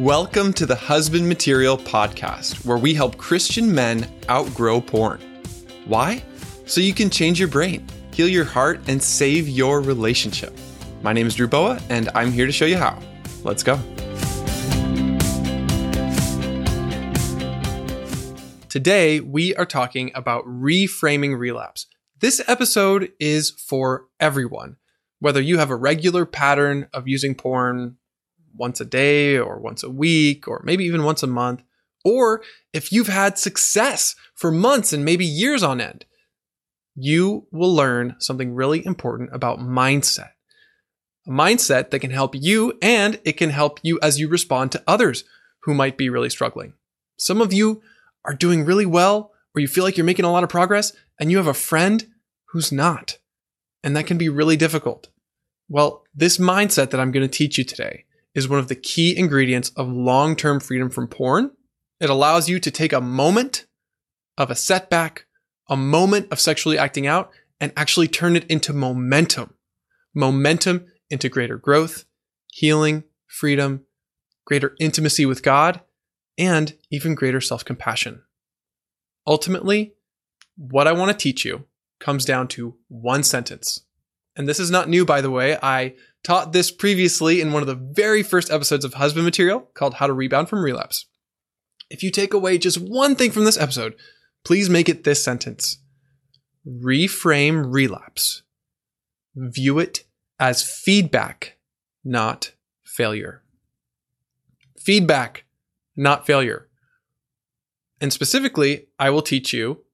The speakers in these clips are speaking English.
Welcome to the Husband Material Podcast, where we help Christian men outgrow porn. Why? So you can change your brain, heal your heart, and save your relationship. My name is Drew Boa, and I'm here to show you how. Let's go. Today, we are talking about reframing relapse. This episode is for everyone. Whether you have a regular pattern of using porn once a day or once a week or maybe even once a month, or if you've had success for months and maybe years on end, you will learn something really important about mindset. A mindset that can help you and it can help you as you respond to others who might be really struggling. Some of you are doing really well or you feel like you're making a lot of progress and you have a friend who's not. And that can be really difficult. Well, this mindset that I'm going to teach you today is one of the key ingredients of long term freedom from porn. It allows you to take a moment of a setback, a moment of sexually acting out, and actually turn it into momentum. Momentum into greater growth, healing, freedom, greater intimacy with God, and even greater self compassion. Ultimately, what I want to teach you comes down to one sentence. And this is not new, by the way. I taught this previously in one of the very first episodes of Husband Material called How to Rebound from Relapse. If you take away just one thing from this episode, please make it this sentence Reframe relapse. View it as feedback, not failure. Feedback, not failure. And specifically, I will teach you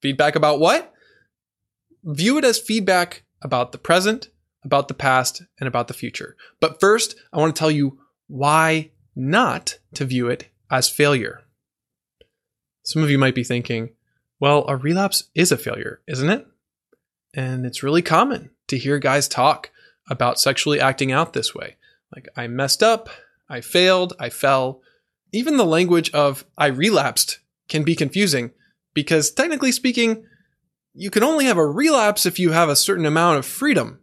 feedback about what? View it as feedback about the present about the past, and about the future. But first, I want to tell you why not to view it as failure. Some of you might be thinking, well, a relapse is a failure, isn't it? And it's really common to hear guys talk about sexually acting out this way. Like, I messed up, I failed, I fell. Even the language of I relapsed can be confusing because, technically speaking, you can only have a relapse if you have a certain amount of freedom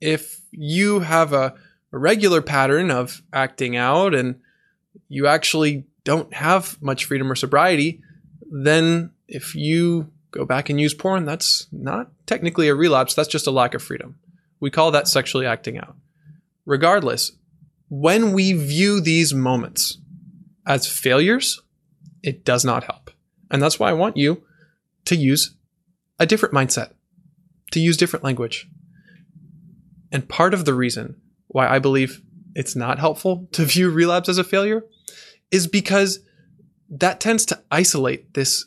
if you have a, regular pattern of acting out and you actually don't have much freedom or sobriety, then if you go back and use porn, that's not technically a relapse, that's just a lack of freedom. We call that sexually acting out. Regardless, when we view these moments as failures, it does not help. And that's why I want you to use a different mindset, to use different language. And part of the reason why I believe it's not helpful to view relapse as a failure is because that tends to isolate this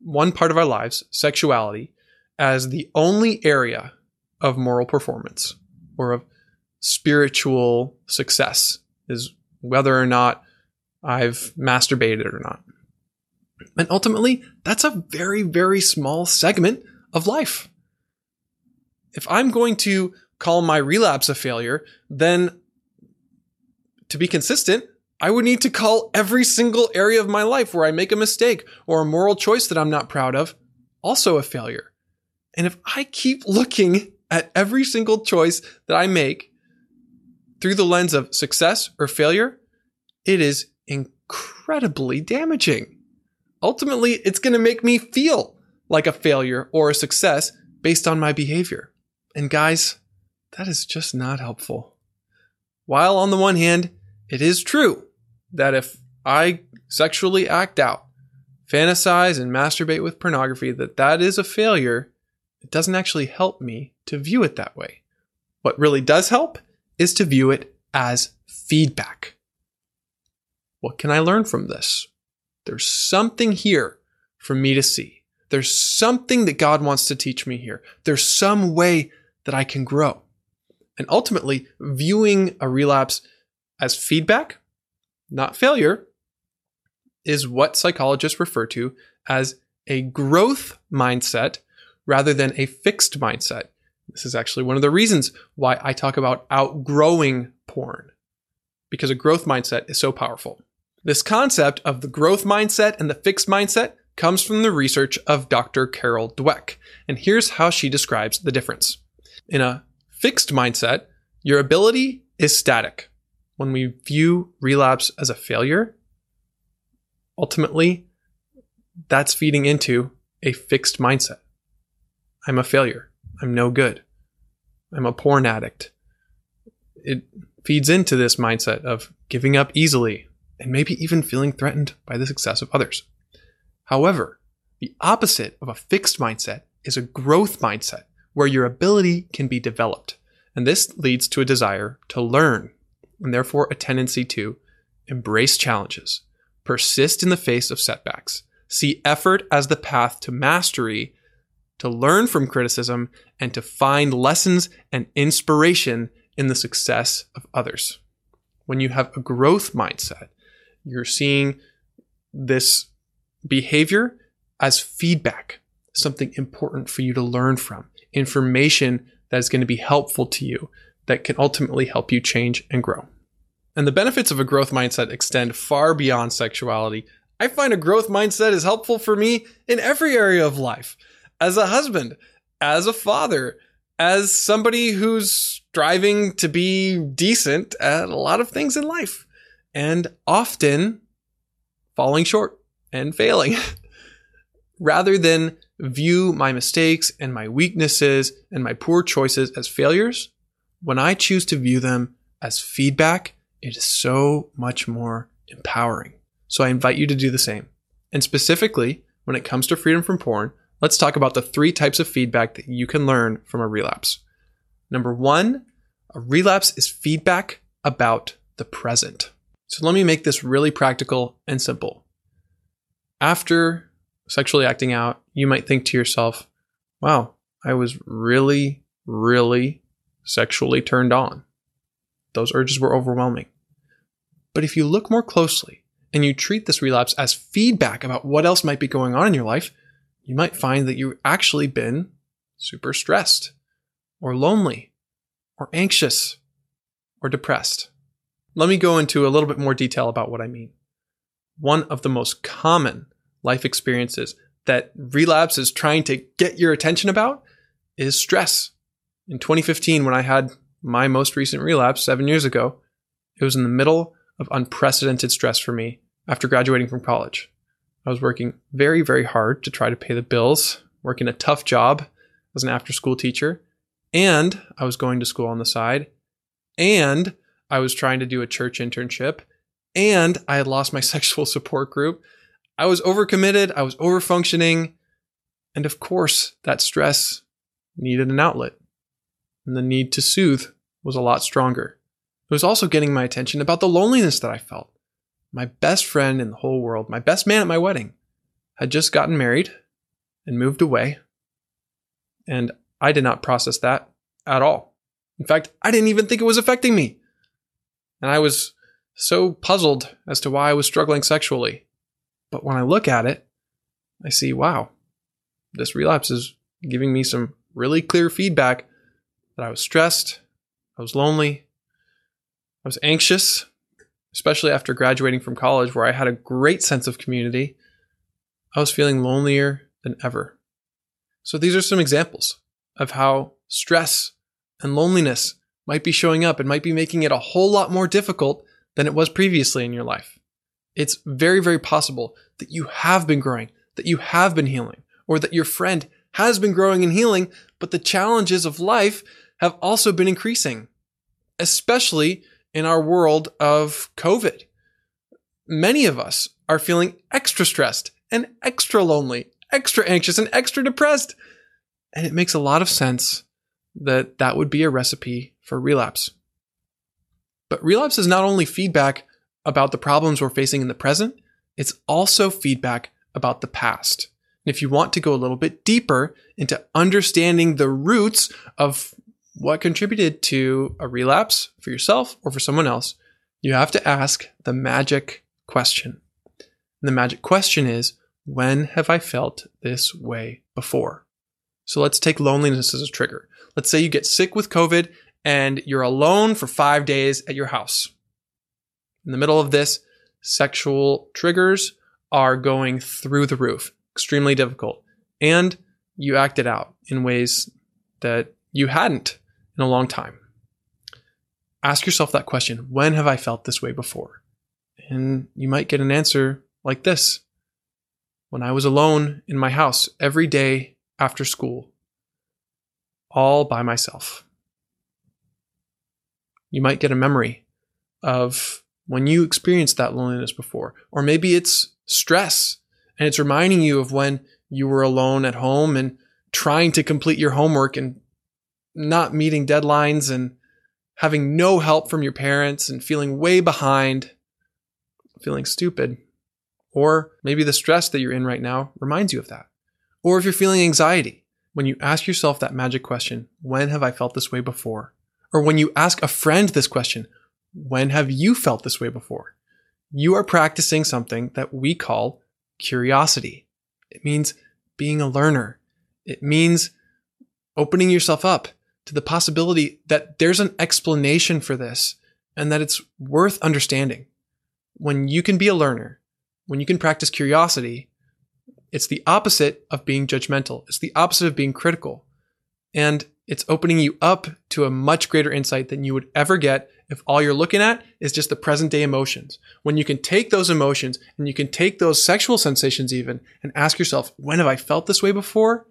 one part of our lives, sexuality, as the only area of moral performance or of spiritual success is whether or not I've masturbated or not. And ultimately, that's a very, very small segment of life. If I'm going to call my relapse a failure, then to be consistent, I would need to call every single area of my life where I make a mistake or a moral choice that I'm not proud of also a failure. And if I keep looking at every single choice that I make through the lens of success or failure, it is incredibly damaging. Ultimately, it's going to make me feel like a failure or a success based on my behavior. And guys, that is just not helpful. While on the one hand, it is true that if I sexually act out, fantasize and masturbate with pornography, that that is a failure, it doesn't actually help me to view it that way. What really does help is to view it as feedback. What can I learn from this? There's something here for me to see. There's something that God wants to teach me here. There's some way that I can grow. And ultimately, viewing a relapse as feedback, not failure, is what psychologists refer to as a growth mindset rather than a fixed mindset. This is actually one of the reasons why I talk about outgrowing porn, because a growth mindset is so powerful. This concept of the growth mindset and the fixed mindset comes from the research of Dr. Carol Dweck. And here's how she describes the difference. In a fixed mindset, your ability is static. when we view relapse as a failure, ultimately, that's feeding into a fixed mindset. I'm a failure. I'm no good. I'm a porn addict. It feeds into this mindset of giving up easily and maybe even feeling threatened by the success of others. However, the opposite of a fixed mindset is a growth mindset where your ability can be developed. And this leads to a desire to learn and therefore a tendency to embrace challenges, persist in the face of setbacks, see effort as the path to mastery, to learn from criticism, and to find lessons and inspiration in the success of others. When you have a growth mindset, you're seeing this behavior as feedback, something important for you to learn from, information that is going to be helpful to you, that can ultimately help you change and grow. And the benefits of a growth mindset extend far beyond sexuality. I find a growth mindset is helpful for me in every area of life. As a husband, as a father, as somebody who's striving to be decent at a lot of things in life and often falling short and failing. Rather than view my mistakes and my weaknesses and my poor choices as failures, when I choose to view them as feedback, it is so much more empowering. So I invite you to do the same. And specifically, when it comes to freedom from porn, let's talk about the three types of feedback that you can learn from a relapse. Number one, a relapse is feedback about the present. So let me make this really practical and simple. After sexually acting out, you might think to yourself, wow, I was really, really sexually turned on. Those urges were overwhelming. But if you look more closely and you treat this relapse as feedback about what else might be going on in your life, you might find that you've actually been super stressed or lonely or anxious or depressed. Let me go into a little bit more detail about what I mean. One of the most common life experiences that relapse is trying to get your attention about is stress. In 2015, when I had my most recent relapse seven years ago, it was in the middle of unprecedented stress for me after graduating from college. I was working very, very hard to try to pay the bills, working a tough job as an after school teacher, and I was going to school on the side, and I was trying to do a church internship, and I had lost my sexual support group. I was overcommitted, I was overfunctioning, and of course, that stress needed an outlet. And the need to soothe was a lot stronger. It was also getting my attention about the loneliness that I felt. My best friend in the whole world, my best man at my wedding, had just gotten married and moved away. And I did not process that at all. In fact, I didn't even think it was affecting me. And I was so puzzled as to why I was struggling sexually. But when I look at it, I see, wow, this relapse is giving me some really clear feedback that I was stressed, I was lonely, I was anxious, especially after graduating from college where I had a great sense of community. I was feeling lonelier than ever. So these are some examples of how stress and loneliness might be showing up and might be making it a whole lot more difficult than it was previously in your life. It's very, very possible that you have been growing, that you have been healing, or that your friend has been growing and healing, but the challenges of life have also been increasing, especially in our world of COVID. Many of us are feeling extra stressed and extra lonely, extra anxious and extra depressed. And it makes a lot of sense that that would be a recipe for relapse. But relapse is not only feedback about the problems we're facing in the present, it's also feedback about the past. And if you want to go a little bit deeper into understanding the roots of what contributed to a relapse for yourself or for someone else, you have to ask the magic question. And the magic question is, when have I felt this way before? So let's take loneliness as a trigger. Let's say you get sick with COVID and you're alone for five days at your house. In the middle of this, sexual triggers are going through the roof, extremely difficult. And you act it out in ways that you hadn't in a long time. ask yourself that question when have I felt this way before? And you might get an answer like this When I was alone in my house every day after school, all by myself. You might get a memory of when you experienced that loneliness before. Or maybe it's stress and it's reminding you of when you were alone at home and trying to complete your homework and not meeting deadlines and having no help from your parents and feeling way behind, feeling stupid. Or maybe the stress that you're in right now reminds you of that. Or if you're feeling anxiety, when you ask yourself that magic question, when have I felt this way before? Or when you ask a friend this question, when have you felt this way before? You are practicing something that we call curiosity. It means being a learner. It means opening yourself up to the possibility that there's an explanation for this and that it's worth understanding. When you can be a learner, when you can practice curiosity, it's the opposite of being judgmental. It's the opposite of being critical. And it's opening you up to a much greater insight than you would ever get if all you're looking at is just the present day emotions. When you can take those emotions and you can take those sexual sensations even and ask yourself, when have I felt this way before?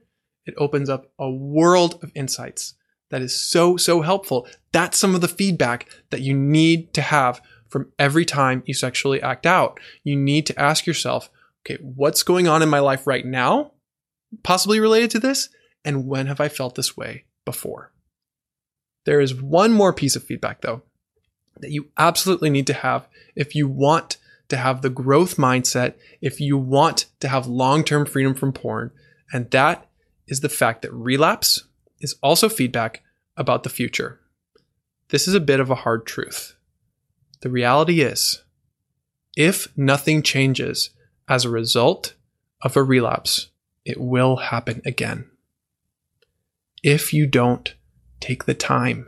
It opens up a world of insights that is so, so helpful. That's some of the feedback that you need to have from every time you sexually act out. You need to ask yourself, okay, what's going on in my life right now? Possibly related to this? And when have I felt this way before? There is one more piece of feedback though that you absolutely need to have if you want to have the growth mindset, if you want to have long term freedom from porn. And that is the fact that relapse is also feedback about the future. This is a bit of a hard truth. The reality is, if nothing changes as a result of a relapse, it will happen again. If you don't take the time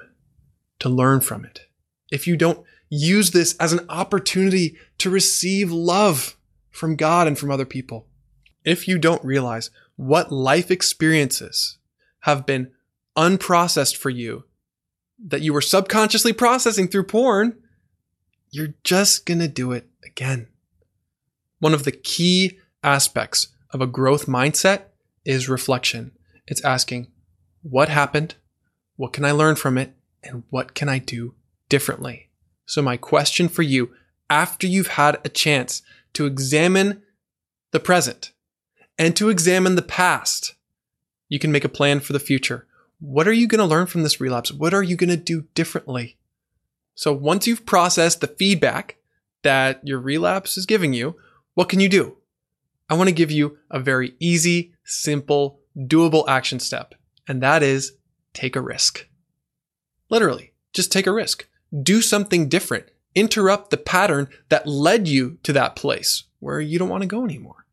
to learn from it, if you don't use this as an opportunity to receive love from God and from other people, if you don't realize what life experiences have been unprocessed for you that you were subconsciously processing through porn, you're just going to do it again. One of the key aspects of a growth mindset is reflection. It's asking, what happened? What can I learn from it? And what can I do differently. So, my question for you after you've had a chance to examine the present and to examine the past, you can make a plan for the future. What are you going to learn from this relapse? What are you going to do differently? So, once you've processed the feedback that your relapse is giving you, what can you do? I want to give you a very easy, simple, doable action step, and that is take a risk. Literally, just take a risk do something different. Interrupt the pattern that led you to that place where you don't want to go anymore.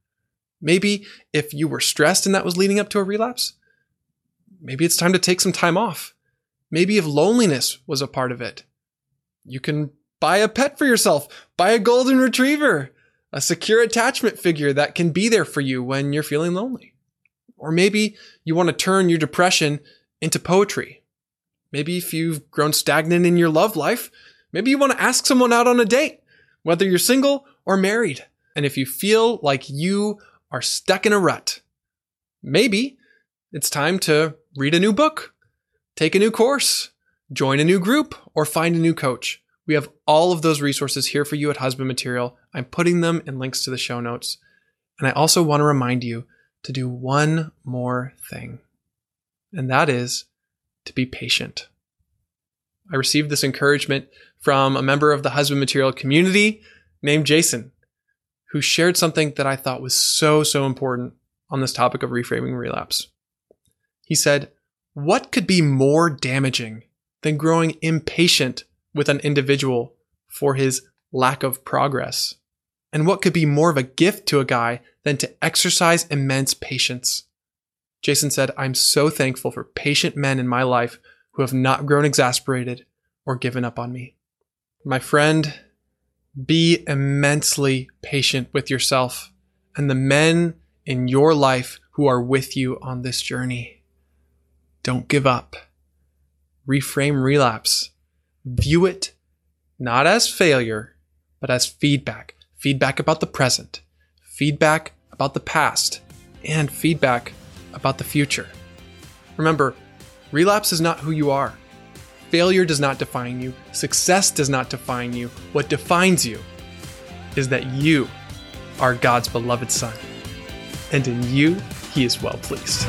Maybe if you were stressed and that was leading up to a relapse, maybe it's time to take some time off. Maybe if loneliness was a part of it, you can buy a pet for yourself, buy a golden retriever, a secure attachment figure that can be there for you when you're feeling lonely. Or maybe you want to turn your depression into poetry Maybe if you've grown stagnant in your love life, maybe you want to ask someone out on a date, whether you're single or married. And if you feel like you are stuck in a rut, maybe it's time to read a new book, take a new course, join a new group, or find a new coach. We have all of those resources here for you at Husband Material. I'm putting them in links to the show notes. And I also want to remind you to do one more thing, and that is to be patient. I received this encouragement from a member of the husband material community named Jason, who shared something that I thought was so, so important on this topic of reframing relapse. He said, What could be more damaging than growing impatient with an individual for his lack of progress? And what could be more of a gift to a guy than to exercise immense patience? Jason said, I'm so thankful for patient men in my life who have not grown exasperated or given up on me. My friend, be immensely patient with yourself and the men in your life who are with you on this journey. Don't give up. Reframe relapse. View it not as failure, but as feedback. Feedback about the present, feedback about the past, and feedback about the future. Remember, relapse is not who you are. Failure does not define you. Success does not define you. What defines you is that you are God's beloved Son. And in you, He is well pleased.